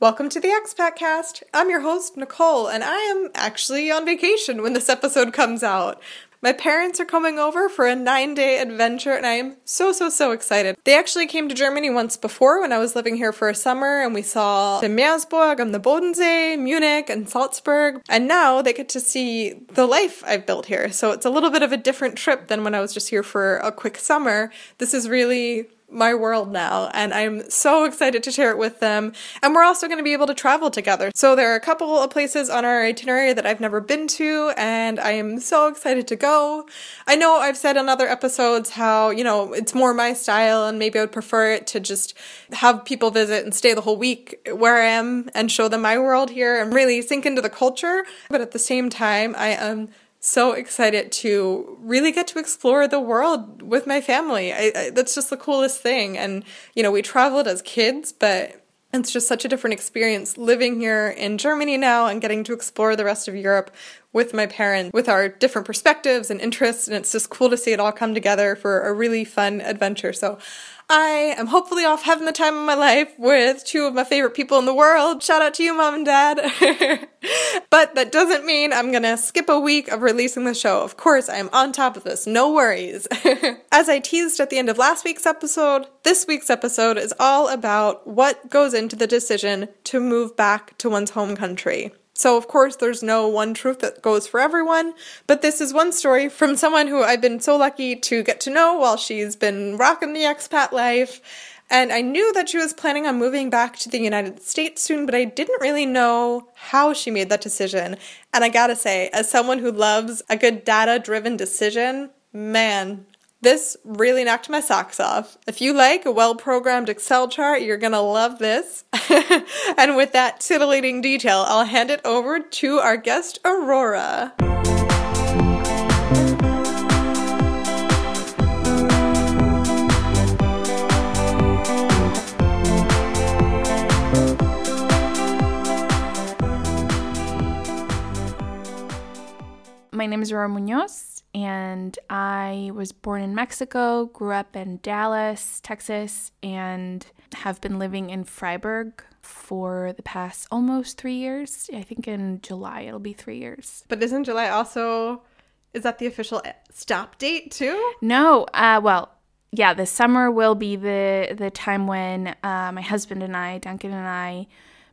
Welcome to the Expat Cast. I'm your host, Nicole, and I am actually on vacation when this episode comes out. My parents are coming over for a nine day adventure, and I am so, so, so excited. They actually came to Germany once before when I was living here for a summer, and we saw the Meersburg and the Bodensee, Munich, and Salzburg. And now they get to see the life I've built here. So it's a little bit of a different trip than when I was just here for a quick summer. This is really my world now and I'm so excited to share it with them. And we're also going to be able to travel together. So there are a couple of places on our itinerary that I've never been to and I am so excited to go. I know I've said on other episodes how, you know, it's more my style and maybe I would prefer it to just have people visit and stay the whole week where I am and show them my world here and really sink into the culture. But at the same time, I am so excited to really get to explore the world with my family. I, I, that's just the coolest thing. And, you know, we traveled as kids, but it's just such a different experience living here in Germany now and getting to explore the rest of Europe with my parents, with our different perspectives and interests. And it's just cool to see it all come together for a really fun adventure. So I am hopefully off having the time of my life with two of my favorite people in the world. Shout out to you, mom and dad. but that doesn't mean I'm gonna skip a week of releasing the show. Of course, I am on top of this, no worries. As I teased at the end of last week's episode, this week's episode is all about what goes into the decision to move back to one's home country. So, of course, there's no one truth that goes for everyone, but this is one story from someone who I've been so lucky to get to know while she's been rocking the expat life. And I knew that she was planning on moving back to the United States soon, but I didn't really know how she made that decision. And I gotta say, as someone who loves a good data driven decision, man, this really knocked my socks off. If you like a well programmed Excel chart, you're gonna love this. and with that titillating detail, I'll hand it over to our guest, Aurora. My name is Aurora Munoz and I was born in Mexico, grew up in Dallas, Texas, and have been living in Freiburg for the past almost three years. I think in July it'll be three years. But isn't July also, is that the official stop date too? No, uh, well, yeah, the summer will be the the time when uh, my husband and I, Duncan and I,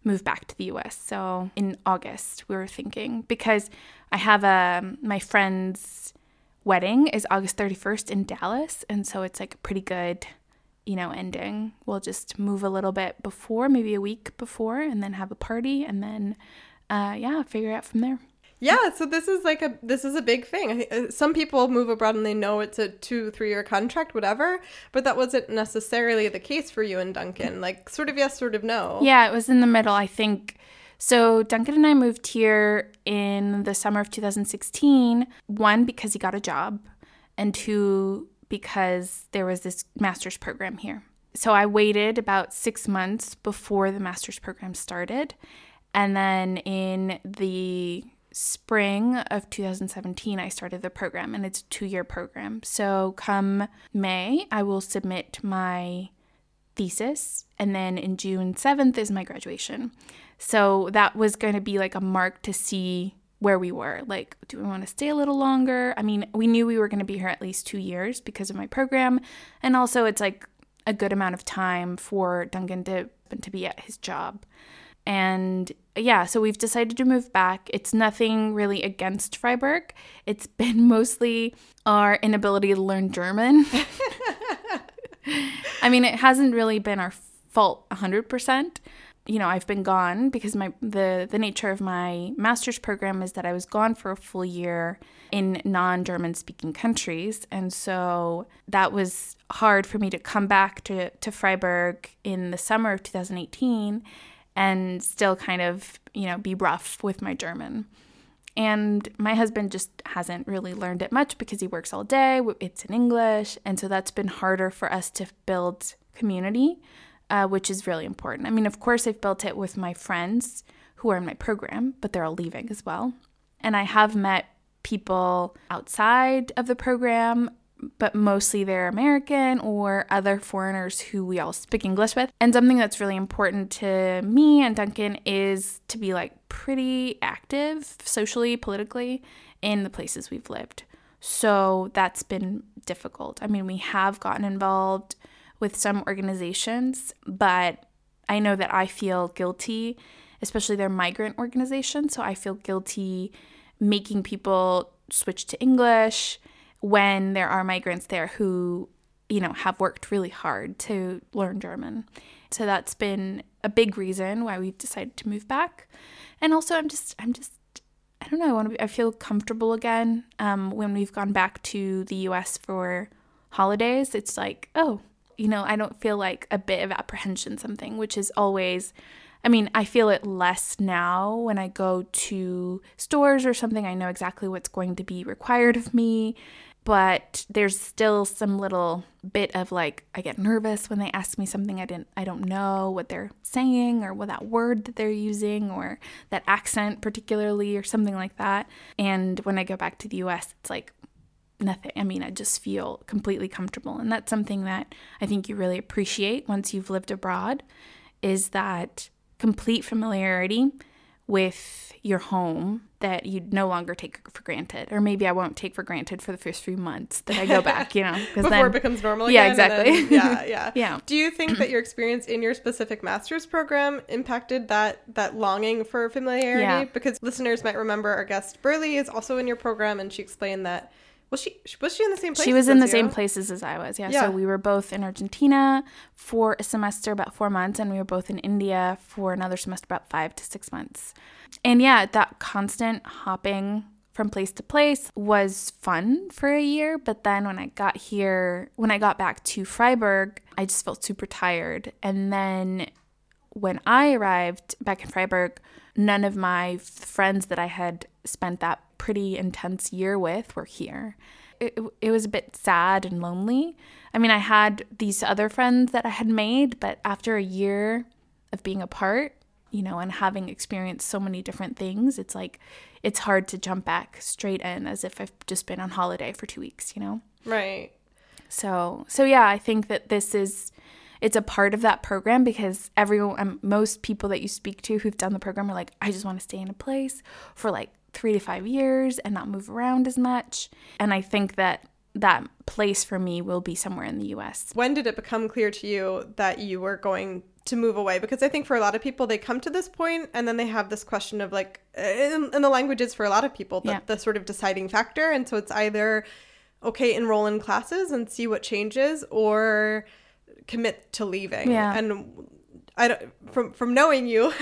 move back to the U.S. So in August we were thinking because I have a um, my friend's wedding is August 31st in Dallas. And so it's like a pretty good, you know, ending. We'll just move a little bit before, maybe a week before, and then have a party and then, uh, yeah, figure out from there. Yeah, so this is like a this is a big thing. Uh, some people move abroad and they know it's a two three year contract, whatever. But that wasn't necessarily the case for you and Duncan. Like sort of yes, sort of no. Yeah, it was in the middle. I think so Duncan and I moved here in the summer of 2016, one because he got a job and two because there was this master's program here. So I waited about 6 months before the master's program started. And then in the spring of 2017, I started the program, and it's a two year program. So, come May, I will submit my thesis, and then in June 7th is my graduation. So that was going to be like a mark to see where we were. Like, do we want to stay a little longer? I mean, we knew we were going to be here at least two years because of my program. And also, it's like a good amount of time for Duncan to, to be at his job. And yeah, so we've decided to move back. It's nothing really against Freiburg, it's been mostly our inability to learn German. I mean, it hasn't really been our fault 100% you know, I've been gone because my the the nature of my master's program is that I was gone for a full year in non-German speaking countries, and so that was hard for me to come back to to Freiburg in the summer of 2018 and still kind of, you know, be rough with my German. And my husband just hasn't really learned it much because he works all day. It's in English. And so that's been harder for us to build community uh, which is really important. I mean, of course, I've built it with my friends who are in my program, but they're all leaving as well. And I have met people outside of the program but mostly they're American or other foreigners who we all speak English with. And something that's really important to me and Duncan is to be like pretty active socially, politically in the places we've lived. So that's been difficult. I mean, we have gotten involved with some organizations, but I know that I feel guilty, especially their migrant organizations. So I feel guilty making people switch to English when there are migrants there who, you know, have worked really hard to learn German. So that's been a big reason why we've decided to move back. And also I'm just I'm just I don't know, I want to be, I feel comfortable again. Um, when we've gone back to the US for holidays, it's like, oh, you know, I don't feel like a bit of apprehension something, which is always I mean, I feel it less now when I go to stores or something. I know exactly what's going to be required of me, but there's still some little bit of like I get nervous when they ask me something I didn't I don't know what they're saying or what that word that they're using or that accent particularly or something like that. And when I go back to the US, it's like nothing. I mean, I just feel completely comfortable. And that's something that I think you really appreciate once you've lived abroad is that complete familiarity with your home that you no longer take for granted or maybe i won't take for granted for the first few months that i go back you know before then, it becomes normal yeah exactly then, yeah yeah yeah do you think that your experience in your specific master's program impacted that that longing for familiarity Yeah. because listeners might remember our guest burley is also in your program and she explained that was she was she in the same place she was in the you? same places as I was. Yeah. Yeah. So we were both in Argentina for a semester, about four months, and we were both in India for another semester, about five to six months. And yeah, that constant hopping from place to place was fun for a year. But then when I got here, when I got back to Freiburg, I just felt super tired. And then when I arrived back in Freiburg, none of my friends that I had spent that pretty intense year with were here. It, it was a bit sad and lonely. I mean, I had these other friends that I had made, but after a year of being apart, you know, and having experienced so many different things, it's like it's hard to jump back straight in as if I've just been on holiday for two weeks, you know? right So, so yeah, I think that this is it's a part of that program because everyone um, most people that you speak to who've done the program are like I just want to stay in a place for like 3 to 5 years and not move around as much. And I think that that place for me will be somewhere in the US. when did it become clear to you that you were going to move away because i think for a lot of people they come to this point and then they have this question of like in, in the languages for a lot of people the, Yeah. the sort of deciding factor and so it's either okay enroll in classes and see what changes or commit to leaving Yeah. and i don't from from knowing you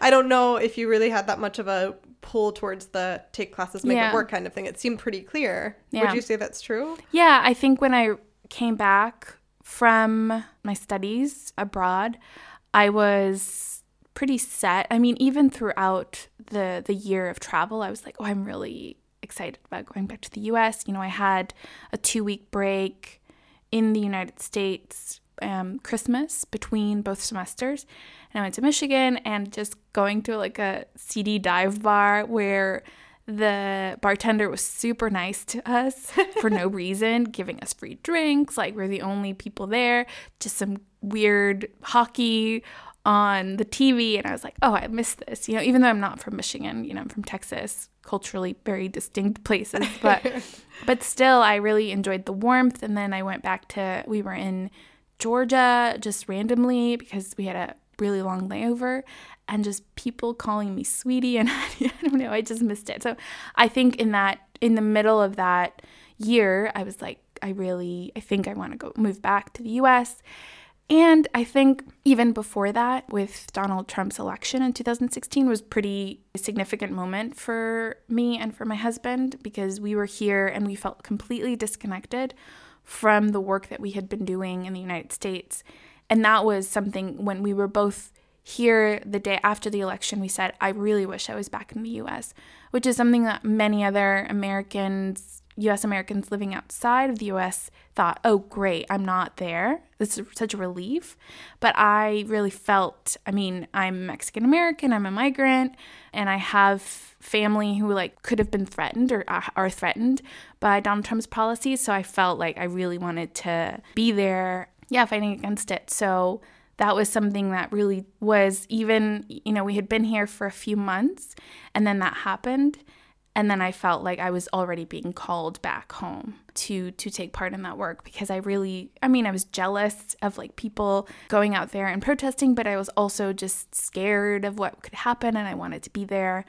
i don't know if you really had that much of a pull towards the take classes make Yeah. it work kind of thing it seemed pretty clear Yeah. would you say that's true Yeah, I think when I came back from my studies abroad, I was pretty set. I mean, even throughout the the year of travel, I was like, "Oh, I'm really excited about going back to the US." You know, I had a 2-week break in the United States um, Christmas between both semesters. And I went to Michigan and just going to like a seedy dive bar where the bartender was super nice to us for no reason, giving us free drinks. Like we're the only people there. Just some weird hockey on the TV. And I was like, oh, I miss this. You know, even though I'm not from Michigan, you know, I'm from Texas, culturally very distinct places. But but still I really enjoyed the warmth. And then I went back to we were in Georgia just randomly because we had a really long layover and just people calling me sweetie and I don't know, I just missed it. So I think in that in the middle of that year, I was like, I really I think I want to go move back to the US. And I think even before that, with Donald Trump's election in 2016, was pretty significant moment for me and for my husband because we were here and we felt completely disconnected from the work that we had been doing in the United States. And that was something when we were both here the day after the election, we said, I really wish I was back in the US, which is something that many other Americans, US Americans living outside of the US thought, oh, great, I'm not there. This is such a relief. But I really felt, I mean, I'm Mexican American, I'm a migrant, and I have family who like could have been threatened or uh, are threatened by Donald Trump's policies. So I felt like I really wanted to be there, yeah, fighting against it. So that was something that really was even, you know, we had been here for a few months and then that happened and then I felt like I was already being called back home to to take part in that work because I really I mean I was jealous of like people going out there and protesting but I was also just scared of what could happen and I wanted to be there.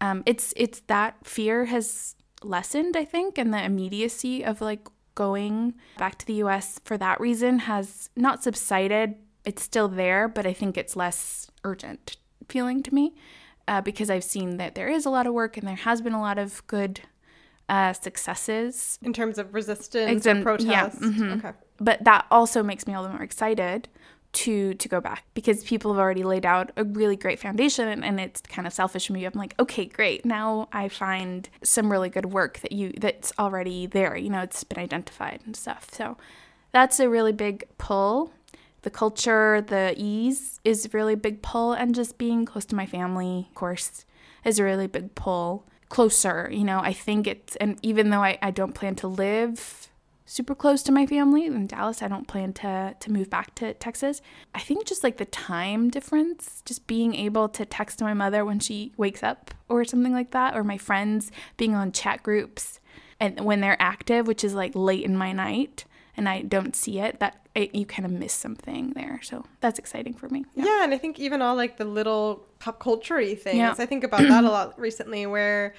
Um, it's it's that fear has lessened I think and the immediacy of like going back to the US for that reason has not subsided it's still there, but I think it's less urgent feeling to me uh, because I've seen that there is a lot of work and there has been a lot of good uh, successes in terms of resistance and protest. Yeah, mm-hmm. Okay, but that also makes me all the more excited to to go back because people have already laid out a really great foundation and, and it's kind of selfish of me. I'm like, okay, great. Now I find some really good work that you that's already there. You know, it's been identified and stuff. So that's a really big pull the culture, the ease is really big pull, and just being close to my family, of course, is a really big pull. Closer, you know, I think it's, and even though I, I don't plan to live super close to my family in Dallas, I don't plan to, to move back to Texas. I think just like the time difference, just being able to text my mother when she wakes up or something like that, or my friends being on chat groups and when they're active, which is like late in my night and I don't see it, that it, you kind of miss something there. So that's exciting for me. Yeah. yeah, and I think even all like the little pop culture things, yeah. I think about that a lot recently where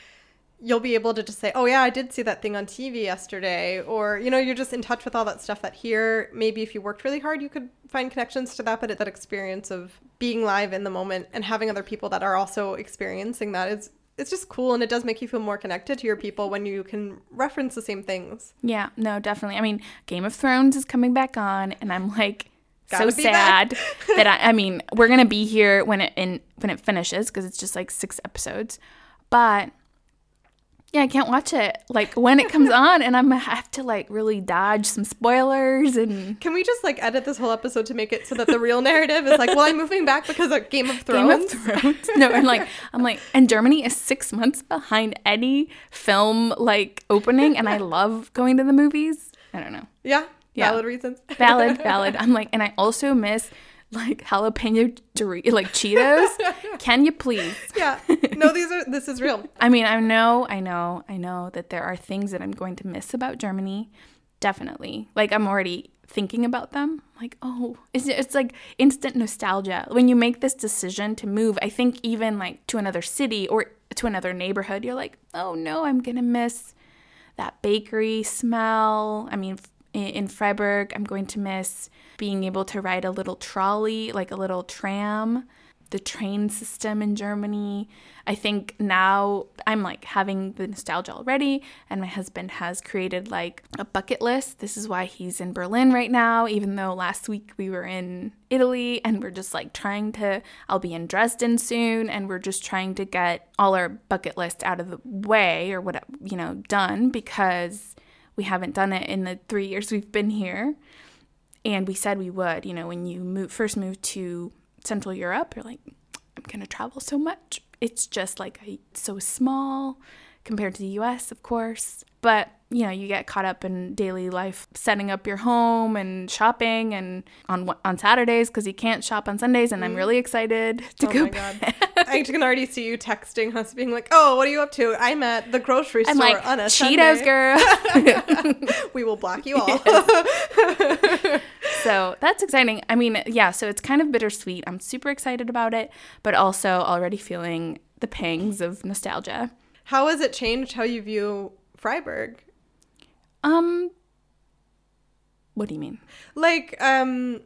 you'll be able to just say, oh, yeah, I did see that thing on TV yesterday. Or, you know, you're just in touch with all that stuff that here, maybe if you worked really hard, you could find connections to that. But that experience of being live in the moment and having other people that are also experiencing that is it's just cool and it does make you feel more connected to your people when you can reference the same things. Yeah, no, definitely. I mean, Game of Thrones is coming back on and I'm like Gotta so sad that I I mean, we're going to be here when it in when it finishes because it's just like 6 episodes. But yeah, I can't watch it like when it comes on, and I'm gonna have to like really dodge some spoilers. And can we just like edit this whole episode to make it so that the real narrative is like, well, I'm moving back because of Game of Thrones. Game of Thrones. no, and like I'm like, and Germany is six months behind any film like opening, and I love going to the movies. I don't know. Yeah, yeah. valid reasons. valid, valid. I'm like, and I also miss like jalapeno Doritos, like Cheetos. Can you please? Yeah. No, these are this is real. I mean, I know, I know, I know that there are things that I'm going to miss about Germany. Definitely. Like I'm already thinking about them. Like, oh, it's, it's like instant nostalgia. When you make this decision to move, I think even like to another city or to another neighborhood, you're like, oh no, I'm going to miss that bakery smell. I mean, in Freiburg, I'm going to miss being able to ride a little trolley, like a little tram, the train system in Germany. I think now I'm like having the nostalgia already, and my husband has created like a bucket list. This is why he's in Berlin right now, even though last week we were in Italy and we're just like trying to. I'll be in Dresden soon, and we're just trying to get all our bucket list out of the way or what, you know, done because we haven't done it in the three years we've been here. And we said we would. You know, when you move, first move to Central Europe, you're like, I'm going to travel so much. It's just like a, so small compared to the US, of course. But, you know, you get caught up in daily life, setting up your home and shopping and on on Saturdays because you can't shop on Sundays and I'm mm. really excited to oh go. My God. I can already see you texting us being like, "Oh, what are you up to? I'm at the grocery store I'm like, on a Cheetos Sunday. girl. we will block you all." Yes. so, that's exciting. I mean, yeah, so it's kind of bittersweet. I'm super excited about it, but also already feeling the pangs of nostalgia. How has it changed how you view Freiburg? Um, what do you mean? Like, um,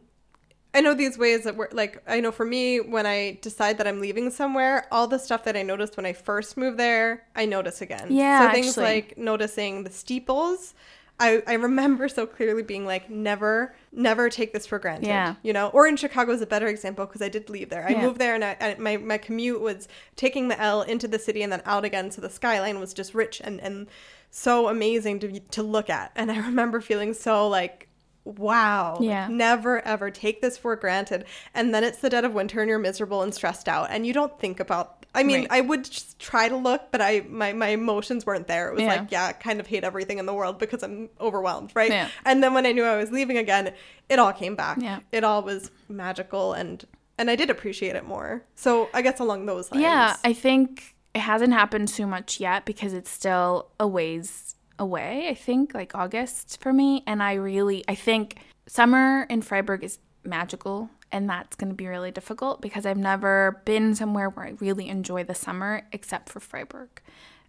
I know these ways that we're like, I know for me, when I decide that I'm leaving somewhere, all the stuff that I noticed when I first moved there, I notice again. Yeah. So things actually. like noticing the steeples I, I remember so clearly being like, never, never take this for granted. Yeah. You know, or in Chicago is a better example because I did leave there. I Yeah. moved there and I, I, my, my commute was taking the L into the city and then out again. So the skyline was just rich and, and so amazing to, to look at. And I remember feeling so like, wow. Yeah. never ever take this for granted. And then it's the dead of winter and you're miserable and stressed out and you don't think about I mean, Right. I would just try to look, but I my, my emotions weren't there. It was Yeah. like, yeah, I kind of hate everything in the world because I'm overwhelmed, right? Yeah. And then when I knew I was leaving again, it all came back. Yeah. It all was magical and and I did appreciate it more. So I guess along those lines. Yeah, I think it hasn't happened too much yet because it's still a ways away, I think, like August for me. And I really, I think summer in Freiburg is magical. And that's going to be really difficult because I've never been somewhere where I really enjoy the summer except for Freiburg.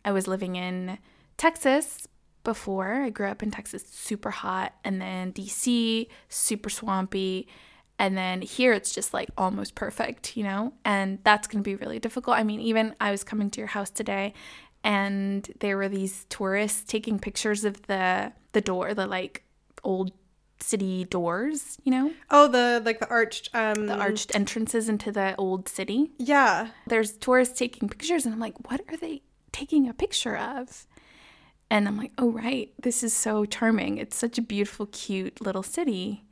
I was living in Texas before. I grew up in Texas, super hot. And then DC, super swampy. And then here it's just like almost perfect, you know? And that's going to be really difficult. I mean, even I was coming to your house today and there were these tourists taking pictures of the the door, the like old city doors, you know? Oh, the like the arched um The arched entrances into the old city. Yeah. There's tourists taking pictures and I'm like, "What are they taking a picture of?" And I'm like, "Oh, right. This is so charming. It's such a beautiful, cute little city."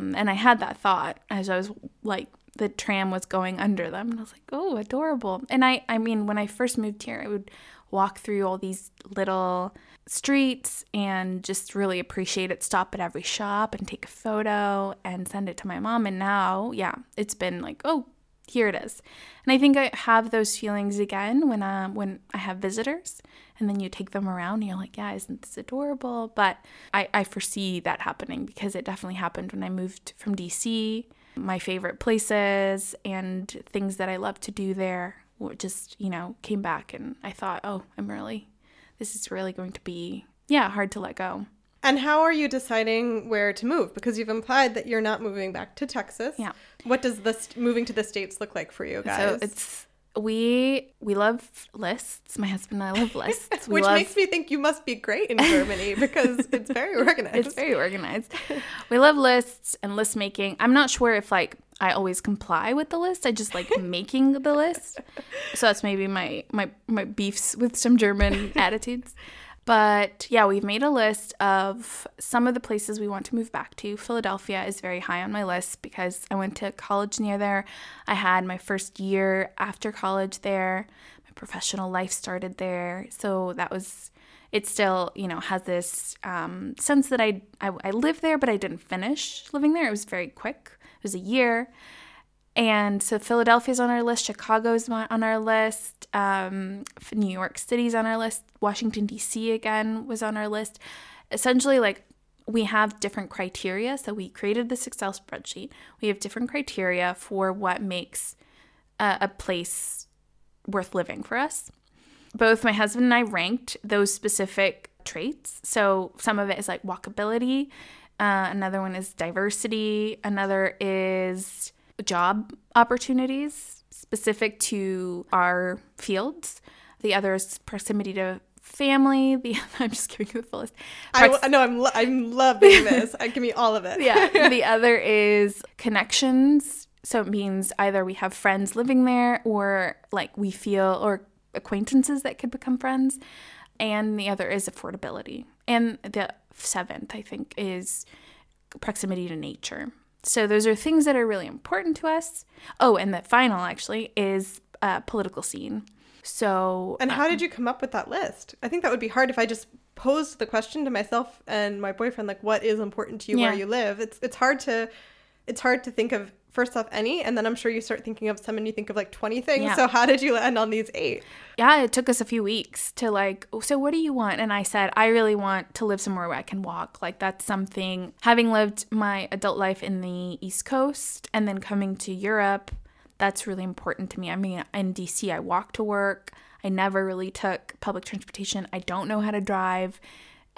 Um, And I had that thought as I was like the tram was going under them and I was like, "Oh, adorable." And I I mean, when I first moved here, I would walk through all these little streets and just really appreciate it, stop at every shop and take a photo and send it to my mom. And now, yeah, it's been like, "Oh, here it is." And I think I have those feelings again when um when I have visitors and then you take them around and you're like, yeah, isn't this adorable? But I, I foresee that happening because it definitely happened when I moved from DC. My favorite places and things that I love to do there just, you know, came back and I thought, oh, I'm really, this is really going to be, yeah, hard to let go. And how are you deciding where to move? Because you've implied that you're not moving back to Texas. Yeah. What does this moving to the states look like for you guys? So it's, we we love lists. My husband and I love lists. Which love, makes me think you must be great in Germany because it's very organized. It's very organized. we love lists and list making. I'm not sure if like I always comply with the list. I just like making the list. So that's maybe my my my beefs with some German attitudes. But yeah, we've made a list of some of the places we want to move back to. Philadelphia is very high on my list because I went to college near there. I had my first year after college there. My professional life started there. So that was it still you know has this um, sense that I, I I lived there but I didn't finish living there. It was very quick. It was a year, and so Philadelphia's on our list. Chicago's on our list. Um, New York City's on our list. Washington D.C. again was on our list. Essentially, like we have different criteria. So we created this Excel spreadsheet. We have different criteria for what makes a, a place worth living for us both my husband and I ranked those specific traits. So some of it is like walkability, uh, another one is diversity, another is job opportunities specific to our fields. The other is proximity to family. The I'm just giving you the full list. I Prox- w- no, I'm lo- I'm loving this. I give me all of it. yeah. The other is connections. So it means either we have friends living there or like we feel or acquaintances that could become friends. And the other is affordability. And the seventh, I think, is proximity to nature. So those are things that are really important to us. Oh, and the final actually is uh, political scene. So And how did you come up with that list? I think that would be hard if I just posed the question to myself and my boyfriend, like, what is important to you where you live? It's it's hard to it's hard to think of first off any, and then I'm sure you start thinking of some and you think of like 20 things. Yeah. So how did you land on these eight? yeah, it took us a few weeks to like, "Oh, so what do you want? And I said, I really want to live somewhere where I can walk. Like, that's something, having lived my adult life in the East Coast and then coming to Europe, that's really important to me. I mean, in DC, I walk to work. I never really took public transportation. I don't know how to drive.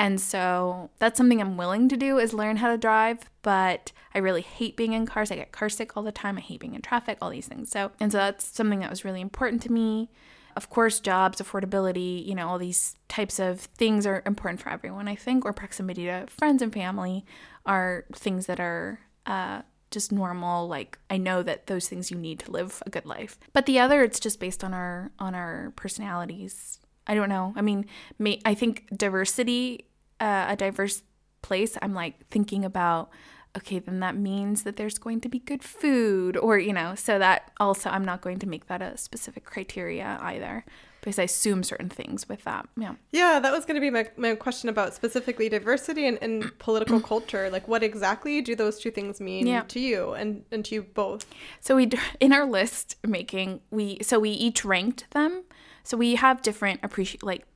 And so that's something I'm willing to do is learn how to drive, but I really hate being in cars. I get car sick all the time. I hate being in traffic, all these things. So, and so that's something that was really important to me. Of course, jobs, affordability, you know, all these types of things are important for everyone, I think, or proximity to friends and family are things that are uh, just normal like i know that those things you need to live a good life but the other it's just based on our on our personalities i don't know i mean may, i think diversity uh, a diverse place i'm like thinking about okay then that means that there's going to be good food or you know so that also i'm not going to make that a specific criteria either because I assume certain things with that. Yeah. Yeah, that was going to be my, my question about specifically diversity and, and political culture. Like, what exactly do those two things mean yeah. to you and, and to you both? So we in our list making we so we each ranked them. So we have different appreciate like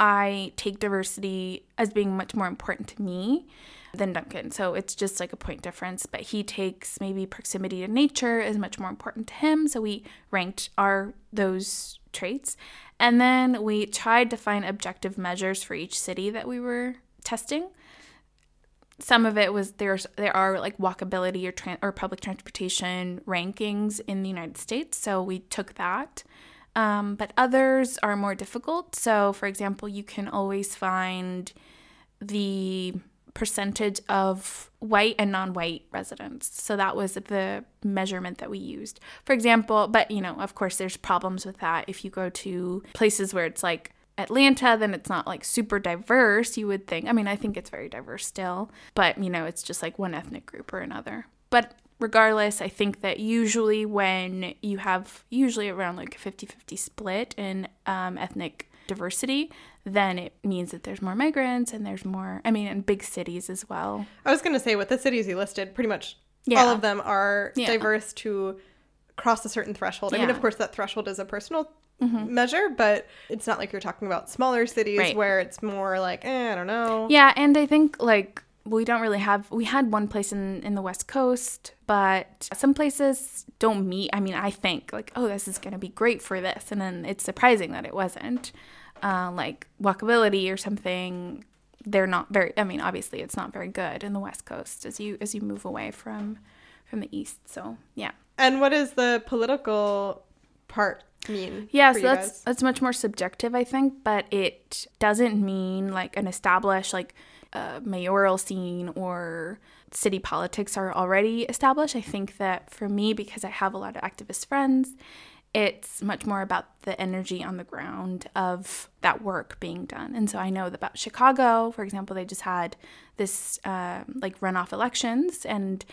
I take diversity as being much more important to me than Duncan. So it's just like a point difference. But he takes maybe proximity to nature is much more important to him. So we ranked our those traits. And then we tried to find objective measures for each city that we were testing. Some of it was there's there are like walkability or tran- or public transportation rankings in the United States, so we took that. Um, but others are more difficult. So, for example, you can always find the percentage of white and non-white residents. So that was the measurement that we used. For example, but you know, of course there's problems with that if you go to places where it's like Atlanta, then it's not like super diverse, you would think. I mean, I think it's very diverse still, but you know, it's just like one ethnic group or another. But regardless, I think that usually when you have usually around like a 50 50 split in um, ethnic diversity, then it means that there's more migrants and there's more, I mean, in big cities as well. I was going to say, with the cities you listed, pretty much yeah. all of them are yeah. diverse to cross a certain threshold. Yeah. I mean, of course, that threshold is a personal mm-hmm. measure, but it's not like you're talking about smaller cities right. where it's more like, eh, I don't know. Yeah, and I think like we don't really have we had one place in in the west coast but some places don't meet i mean i think like oh this is going to be great for this and then it's surprising that it wasn't uh, like walkability or something, they're not very. I mean, obviously, it's not very good in the West Coast as you as you move away from from the East. So yeah. And what does the political part mean? Yeah, so that's guys? that's much more subjective, I think, but it doesn't mean like an established like mayoral scene or city politics are already established. I think that for me, because I have a lot of activist friends it's much more about the energy on the ground of that work being done. And so I know about Chicago, for example, they just had this uh, like runoff elections and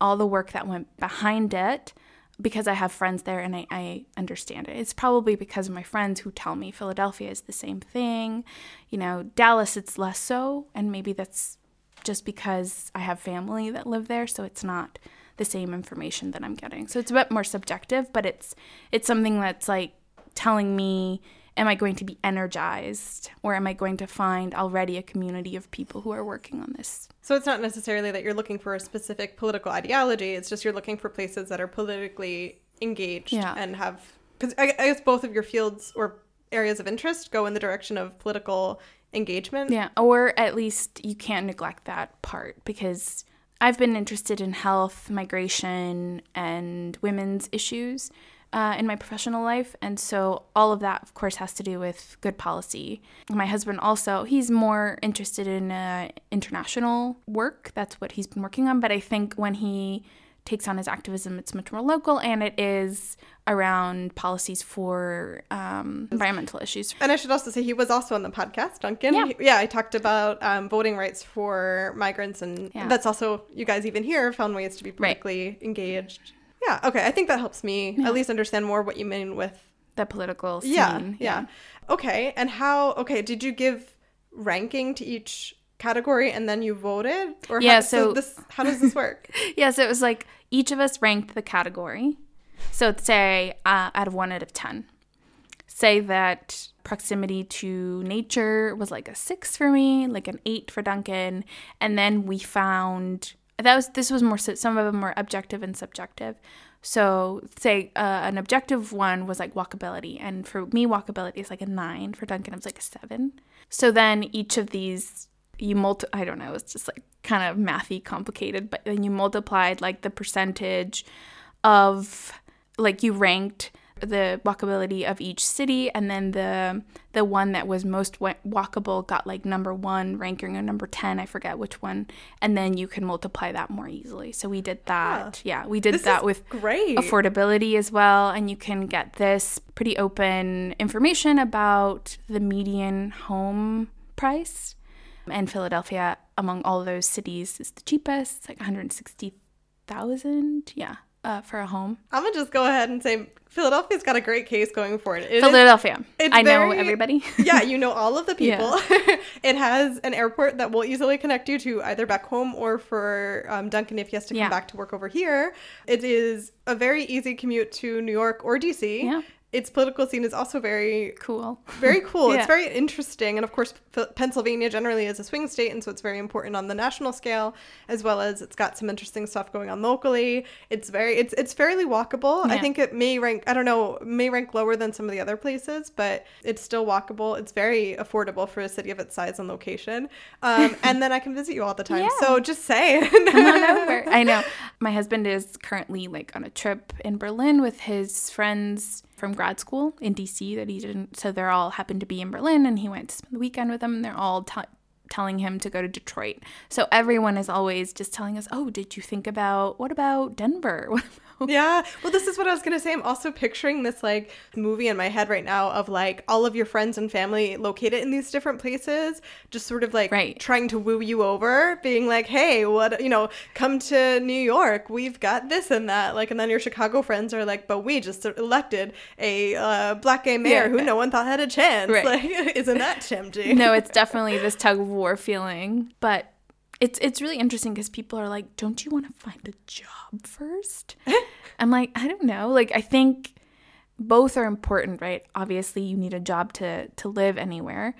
all the work that went behind it because I have friends there and I, I understand it. It's probably because of my friends who tell me Philadelphia is the same thing. You know, Dallas, it's less so. And maybe that's just because I have family that live there. So it's not the same information that I'm getting. So it's a bit more subjective, but it's it's something that's like telling me am I going to be energized or am I going to find already a community of people who are working on this? So it's not necessarily that you're looking for a specific political ideology, it's just you're looking for places that are politically engaged yeah. and have because I, I guess both of your fields or areas of interest go in the direction of political engagement. Yeah, or at least you can't neglect that part because I've been interested in health, migration, and women's issues uh, in my professional life. And so all of that, of course, has to do with good policy. My husband also, he's more interested in uh, international work. That's what he's been working on. But I think when he takes on his activism, it's much more local and it is around policies for um, environmental issues. And I should also say he was also on the podcast, Duncan. Yeah, yeah I talked about um, voting rights for migrants, and yeah. that's also, you guys even here found ways to be politically right. engaged. Yeah, okay. I think that helps me yeah. at least understand more what you mean with the political scene. Yeah, yeah, yeah. Okay, and how, okay, did you give ranking to each category and then you voted? Or yeah, how, so, so this, how does this work? yeah, so it was like each of us ranked the category so say uh, out of one out of 10. Say that proximity to nature was like a six for me, like an eight for Duncan. And then we found that was this was more some of them were objective and subjective. So say uh, an objective one was like walkability, and for me walkability is like a nine. For Duncan, it was like a seven. So then each of these you multi I don't know, it's just like kind of mathy complicated, but then you multiplied like the percentage of like you ranked the walkability of each city, and then the the one that was most walkable got like number one ranking or number ten, I forget which one, and then you can multiply that more easily. So we did that. Yeah, we did This that with great. affordability as well, and you can get this pretty open information about the median home price. And Philadelphia, among all those cities, is the cheapest. It's like one hundred sixty thousand, yeah, uh, for a home. I'm gonna just go ahead and say Philadelphia's got a great case going for it. It is- Philadelphia. it's I know everybody. yeah, you know all of the Yeah. people. it has an airport that will easily connect you to either back home or for um, Duncan if he has to come Yeah. back to work over here. It is a very easy commute to New York or DC. Yeah. Its political scene is also very cool. very cool. Yeah. It's very interesting, and of course, P- Pennsylvania generally is a swing state, and so it's very important on the national scale, as well as it's got some interesting stuff going on locally. It's very, it's it's fairly walkable. I think it may rank, I don't know, may rank lower than some of the other places, but it's still walkable. It's very affordable for a city of its size and location, um, and then I can visit you all the time. Yeah. So just say, Come on over. I know. My husband is currently like on a trip in Berlin with his friends from grad school in DC that he didn't. So they're all happened to be in Berlin, and he went to spend the weekend with them. And they're all t- telling him to go to Detroit. So everyone is always just telling us, "Oh, did you think about what about Denver? What about?" Yeah. Well, this is what I was going to say. I'm also picturing this like movie in my head right now of like all of your friends and family located in these different places, just sort of like Right. trying to woo you over, being like, hey, what, you know, come to New York. We've got this and that. Like, and then your Chicago friends are like, but we just elected a uh, black gay mayor Yeah. who no one thought had a chance. Right. Like, isn't that tempting? no, it's definitely this tug of war feeling, but it's it's really interesting because people are like, "Don't you want to find a job first? I'm like, I don't know. Like, I think both are important, right? Obviously, you need a job to to live anywhere,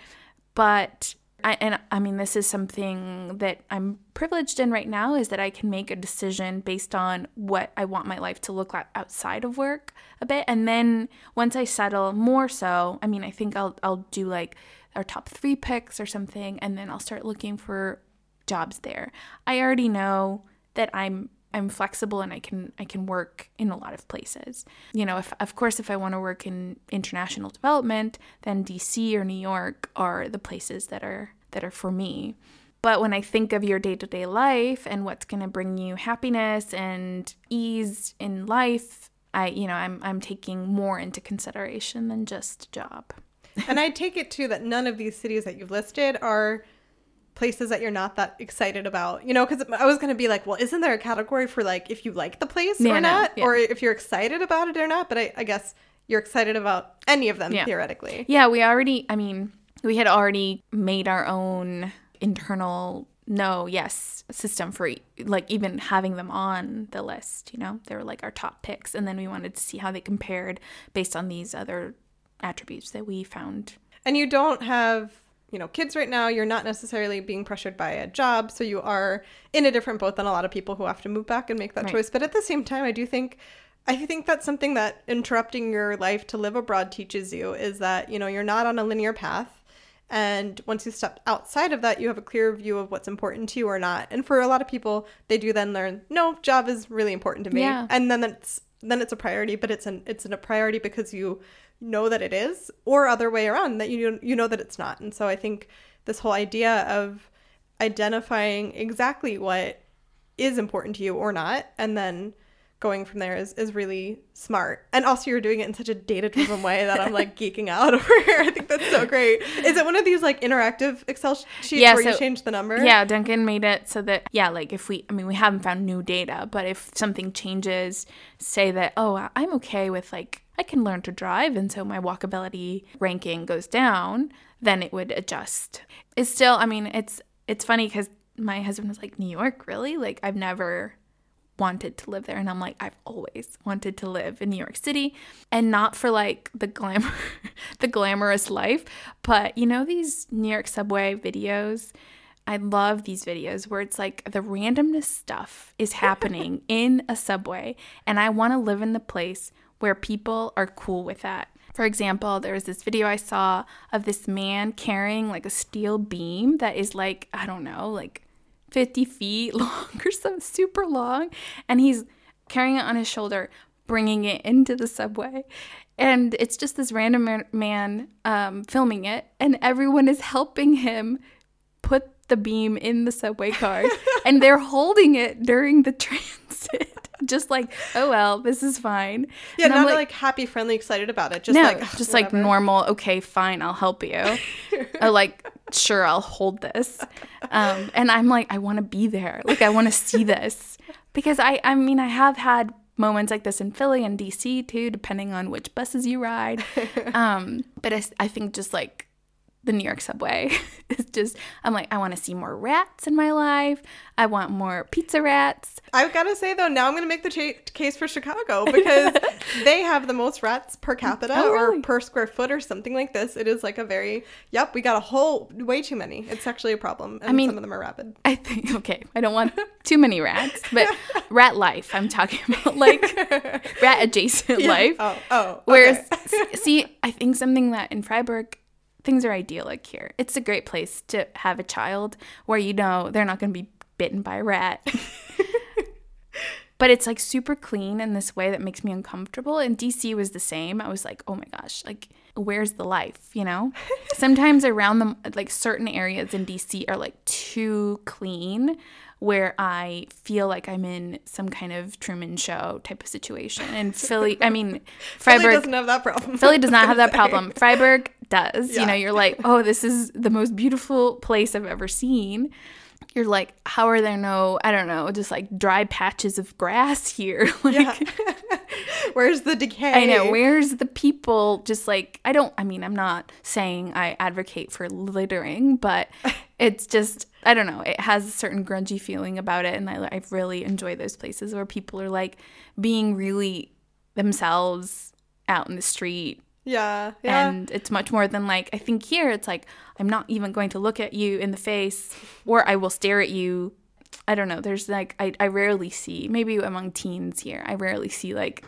but I, and I mean, this is something that I'm privileged in right now is that I can make a decision based on what I want my life to look like outside of work a bit. And then once I settle more so, I mean, I think I'll, I'll do like our top three picks or something, and then I'll start looking for jobs there. I already know that I'm I'm flexible and I can I can work in a lot of places. You know, if of course if I want to work in international development, then DC or New York are the places that are that are for me. But when I think of your day-to-day life and what's going to bring you happiness and ease in life, I you know, I'm I'm taking more into consideration than just job. and I take it too that none of these cities that you've listed are places that you're not that excited about. You know, because I was going to be like, well, isn't there a category for like if you like the place Yeah, or no, not, yeah. or if you're excited about it or not? But I, I guess you're excited about any of them Yeah. theoretically. Yeah, we already, I mean, we had already made our own internal no, yes system for like even having them on the list, you know? They were like our top picks. And then we wanted to see how they compared based on these other attributes that we found. And you don't have, you know, kids right now. You're not necessarily being pressured by a job, so you are in a different boat than a lot of people who have to move back and make that Right. choice. But at the same time, I do think I think that's something that interrupting your life to live abroad teaches you is that, you know, you're not on a linear path. And once you step outside of that, you have a clear view of what's important to you or not. And for a lot of people, they do then learn, no, job is really important to me. Yeah. And then it's then it's a priority, but it's an it's a priority because you know that it is, or other way around that you you know that it's not. And so I think this whole idea of identifying exactly what is important to you or not, and then going from there is, is really smart. And also you're doing it in such a data driven way that I'm like geeking out over here. I think that's so great. Is it one of these like interactive Excel sheets Yeah, where you change the number? Yeah, Duncan made it so that yeah, like if we I mean we haven't found new data, but if something changes, say that oh, I'm okay with like I can learn to drive and so my walkability ranking goes down, then it would adjust. It's still I mean, it's it's funny cuz my husband was like, "New York, really? Like I've never wanted to live there and I'm like I've always wanted to live in New York City and not for like the glamour the glamorous life but you know these New York subway videos I love these videos where it's like the randomness stuff is happening in a subway and I want to live in the place where people are cool with that for example, there was this video I saw of this man carrying like a steel beam that is like, I don't know, like 50 feet long or something super long. And he's carrying it on his shoulder, bringing it into the subway. And it's just this random man- um, filming it, and everyone is helping him the beam in the subway card. and they're holding it during the transit. just like, oh well, this is fine. Yeah, And I'm not like, happy, friendly, excited about it. Just no, like just like normal. Okay, fine, I'll help you. or like, sure, I'll hold this. Um, and I'm like, I want to be there. Like, I want to see this because I, I mean, I have had moments like this in Philly and DC too, depending on which buses you ride. Um, but I, I think just like the New York subway is just, I'm like, I want to see more rats in my life. I want more pizza rats. I've got to say though, now I'm going to make the case for Chicago because they have the most rats per capita Oh, or really? per square foot or something like this. It is like a very yep. We got a whole way too many. It's actually a problem. And mean- some of them are rabid. I think okay. I don't want too many rats, but rat life. I'm talking about like rat adjacent life. Oh, oh. Whereas, okay. s- see, I think something that in Freiburg, things are idyllic here. It's a great place to have a child where you know they're not going to be bitten by a rat. but it's like super clean in this way that makes me uncomfortable. And DC was the same. I was like, oh my gosh, like, where's the life, you know? Sometimes around them, like certain areas in DC are like too clean where I feel like I'm in some kind of Truman Show type of situation. And Philly, I mean, Philly doesn't have that problem. Philly does not have that problem. Freiburg does. You know, you're like, oh, this is the most beautiful place I've ever seen. You're like, how are there no, I don't know, just like dry patches of grass here? like, Yeah. Where's the decay? I know. Where's the people? Just like, I don't, I mean, I'm not saying I advocate for littering, but it's just, I don't know. It has a certain grungy feeling about it. And I, I really enjoy those places where people are like being really themselves out in the street Yeah. Yeah. and it's much more than like I think here it's like I'm not even going to look at you in the face or I will stare at you. I don't know. There's like I, I rarely see maybe among teens here I rarely see like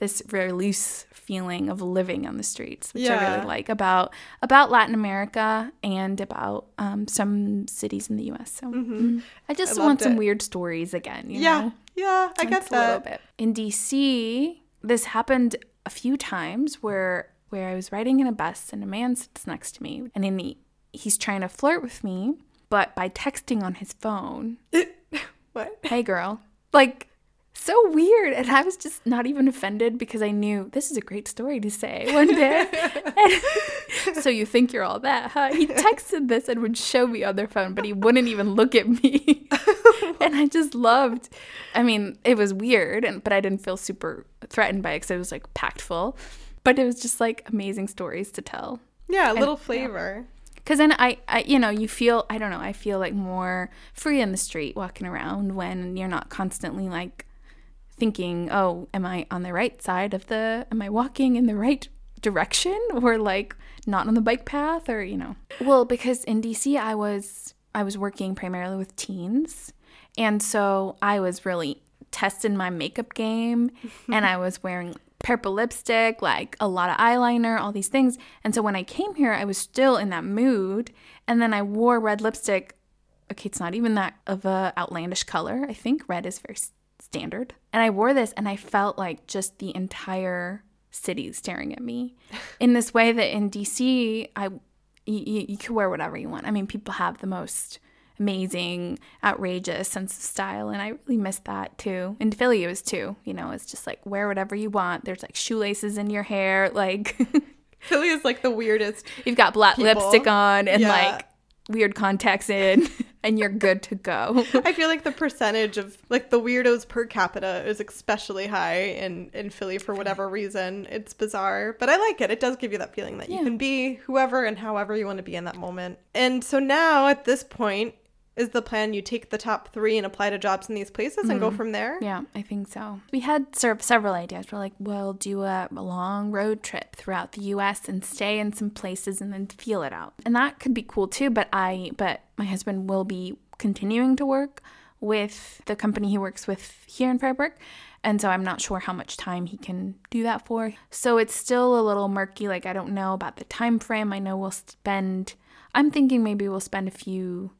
this very loose feeling of living on the streets, which I really like about about Latin America and about um, some cities in the U.S. So mm, I just Mm-hmm. I want some it. weird stories again. You yeah. know? Yeah. I get It's a little that. bit. In DC, this happened a few times where where I was riding in a bus and a man sits next to me and in the, he's trying to flirt with me, but by texting on his phone. What? Hey girl. Like so weird. And I was just not even offended because I knew this is a great story to say one day. So you think you're all that, huh? He texted this and would show me on their phone, but he wouldn't even look at me. and I just loved. I mean, it was weird, and but I didn't feel super threatened by it because it was like packed full. But it was just like amazing stories to tell. Yeah. A little flavor. Because then I, I, you know, you feel, I don't know, I feel like more free in the street walking around when you're not constantly like thinking, oh, am I on the right side of the, am I walking in the right direction or like not on the bike path or, you know. Well, because in DC, I was, I was working primarily with teens. And so I was really testing my makeup game and I was wearing purple lipstick, like a lot of eyeliner, all these things. And so when I came here, I was still in that mood. And then I wore red lipstick. Okay, it's not even that of a outlandish color. I think red is very standard. And I wore this and I felt like just the entire city staring at me in this way that in DC, I you, you could wear whatever you want. I mean, people have the most amazing, outrageous sense of style, and I really miss that too. In Philly, it was too. You know, it's just like wear whatever you want. There's like shoelaces in your hair, like Philly is like the weirdest. you've got black People. lipstick on and Yeah. like weird contacts in, and you're good to go. I feel like the percentage of like the weirdos per capita is especially high in in Philly for whatever reason. It's bizarre, but I like it. It does give you that feeling that you can be whoever and however you want to be in that moment. And so now at this point is the plan you take the top 3 and apply to jobs in these places and go mm-hmm. from there? Yeah, I think so. We had sort of several ideas. We're like, we'll do a, a long road trip throughout the U.S. and stay in some places and then feel it out, and that could be cool too. But I, but my husband will be continuing to work with the company he works with here in Freiburg. And so I'm not sure how much time he can do that for. So it's still a little murky. Like I don't know about the time frame. I know we'll spend I'm thinking maybe we'll spend a few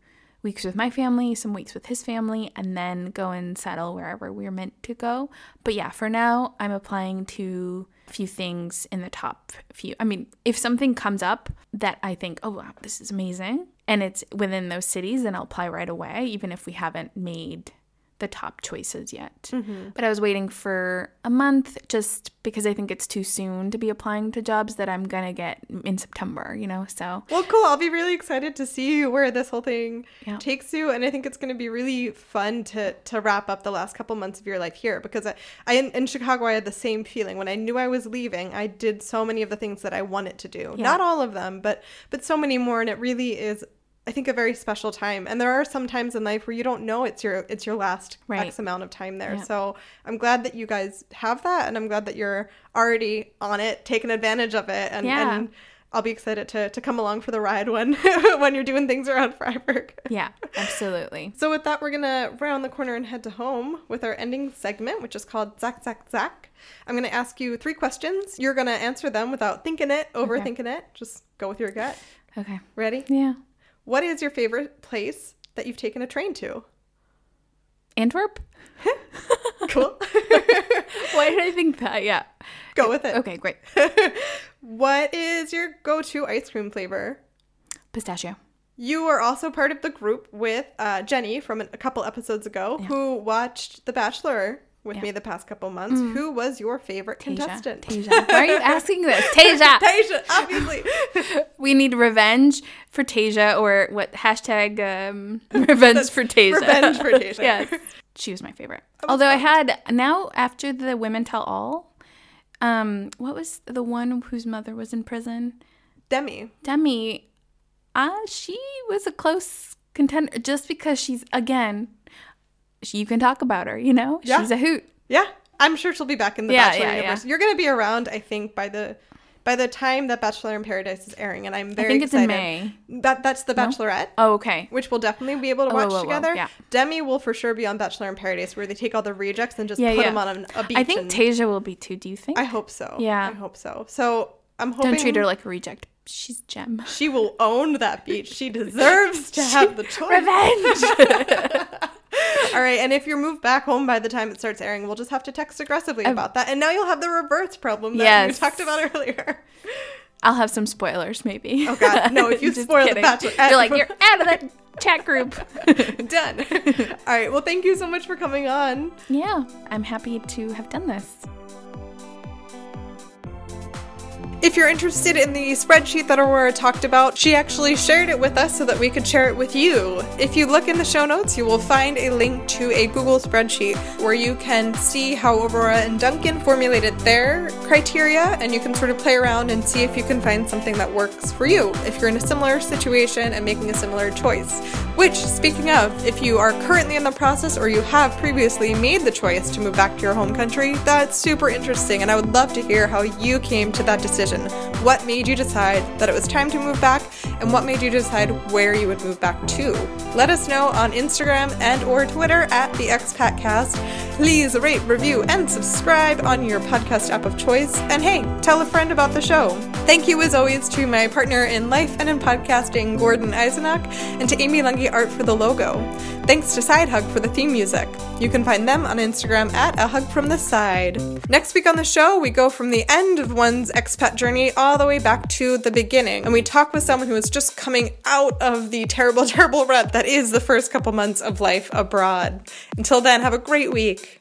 weeks with my family, some weeks with his family, and then go and settle wherever we're meant to go. But yeah, for now, I'm applying to a few things in the top few. I mean, if something comes up that I think, oh, wow, this is amazing, and it's within those cities, then I'll apply right away, even if we haven't made the top choices yet. Mm-hmm. But I was waiting for a month just because I think it's too soon to be applying to jobs that I'm going to get in September, you know? So, Well, cool. I'll be really excited to see where this whole thing Yeah. takes you, and I think it's going to be really fun to to wrap up the last couple months of your life here. Because I, I in, in Chicago, I had the same feeling when I knew I was leaving. I did so many of the things that I wanted to do, Yeah. not all of them, but but so many more, and it really is. I think a very special time, and there are some times in life where you don't know it's your it's your last Right. X amount of time there. Yeah. So I'm glad that you guys have that, and I'm glad that you're already on it, taking advantage of it, and, Yeah. and I'll be excited to, to come along for the ride when when you're doing things around Freiburg. yeah, absolutely. So with that, we're gonna round the corner and head to home with our ending segment, which is called Zack Zack Zack. I'm gonna ask you three questions. You're gonna answer them without thinking it, overthinking it. Just go with your gut. Okay. Ready? Yeah. What is your favorite place that you've taken a train to? Antwerp? Cool. Why did I think that? Yeah. go with it. Okay, great. What is your go-to ice cream flavor? Pistachio. You are also part of the group with uh, Jenny from a couple episodes ago, who watched The Bachelor with Yeah. me the past couple months. Who was your favorite Tayshia. contestant? Tayshia. Why are you asking this? Tayshia. Tayshia, obviously. We need revenge for Tayshia or what hashtag um, revenge for Tayshia. Revenge for Tayshia. yes. She was my favorite. Although I had now after the Women Tell All, um, what was the one whose mother was in prison? Demi. Demi, uh, she was a close contender just because she's again, she, you can talk about her, you know? Yeah. She's a hoot. Yeah, I'm sure she'll be back in the Yeah, Bachelor yeah, universe. yeah. You're going to be around, I think, by the by the time that Bachelor in Paradise is airing, and I'm very I think it's in May. That that's the Bachelorette. Oh, okay. Which we'll definitely be able to Oh, watch whoa, whoa, together. yeah. Demi will for sure be on Bachelor in Paradise, where they take all the rejects and just Yeah, put yeah. them on a, a beach. I think and- Tayshia will be too. Do you think? I hope so. Yeah. I hope so. So I'm hoping Don't treat her like a reject. She's gem. she will own that beach. She deserves to have the choice. Revenge. All right, and if you're moved back home by the time it starts airing, we'll just have to text aggressively about that. And now you'll have the reverse problem that Yes. we talked about earlier. I'll have some spoilers, maybe. Oh God, no! If you spoil the kidding. Bachelor, you're like you're out of that chat group. done. All right. Well, thank you so much for coming on. yeah, I'm happy to have done this. If you're interested in the spreadsheet that Aurora talked about, she actually shared it with us so that we could share it with you. If you look in the show notes, you will find a link to a Google spreadsheet where you can see how Aurora and Duncan formulated their criteria and you can sort of play around and see if you can find something that works for you if you're in a similar situation and making a similar choice. Which, speaking of, if you are currently in the process or you have previously made the choice to move back to your home country, that's super interesting and I would love to hear how you came to that decision. What made you decide that it was time to move back and what made you decide where you would move back to? Let us know on Instagram and or Twitter at the ExpatCast. Please rate, review, and subscribe on your podcast app of choice. And hey, tell a friend about the show. Thank you as always to my partner in life and in podcasting, Gordon Eisenach, and to Amy Lungi Art for the logo. Thanks to Side Hug for the theme music. You can find them on Instagram at a hug from the side. Next week on the show, we go from the end of one's expat journey all the way back to the beginning, and we talk with someone who is just coming out of the terrible, terrible rut that is the first couple months of life abroad. Until then, have a great week.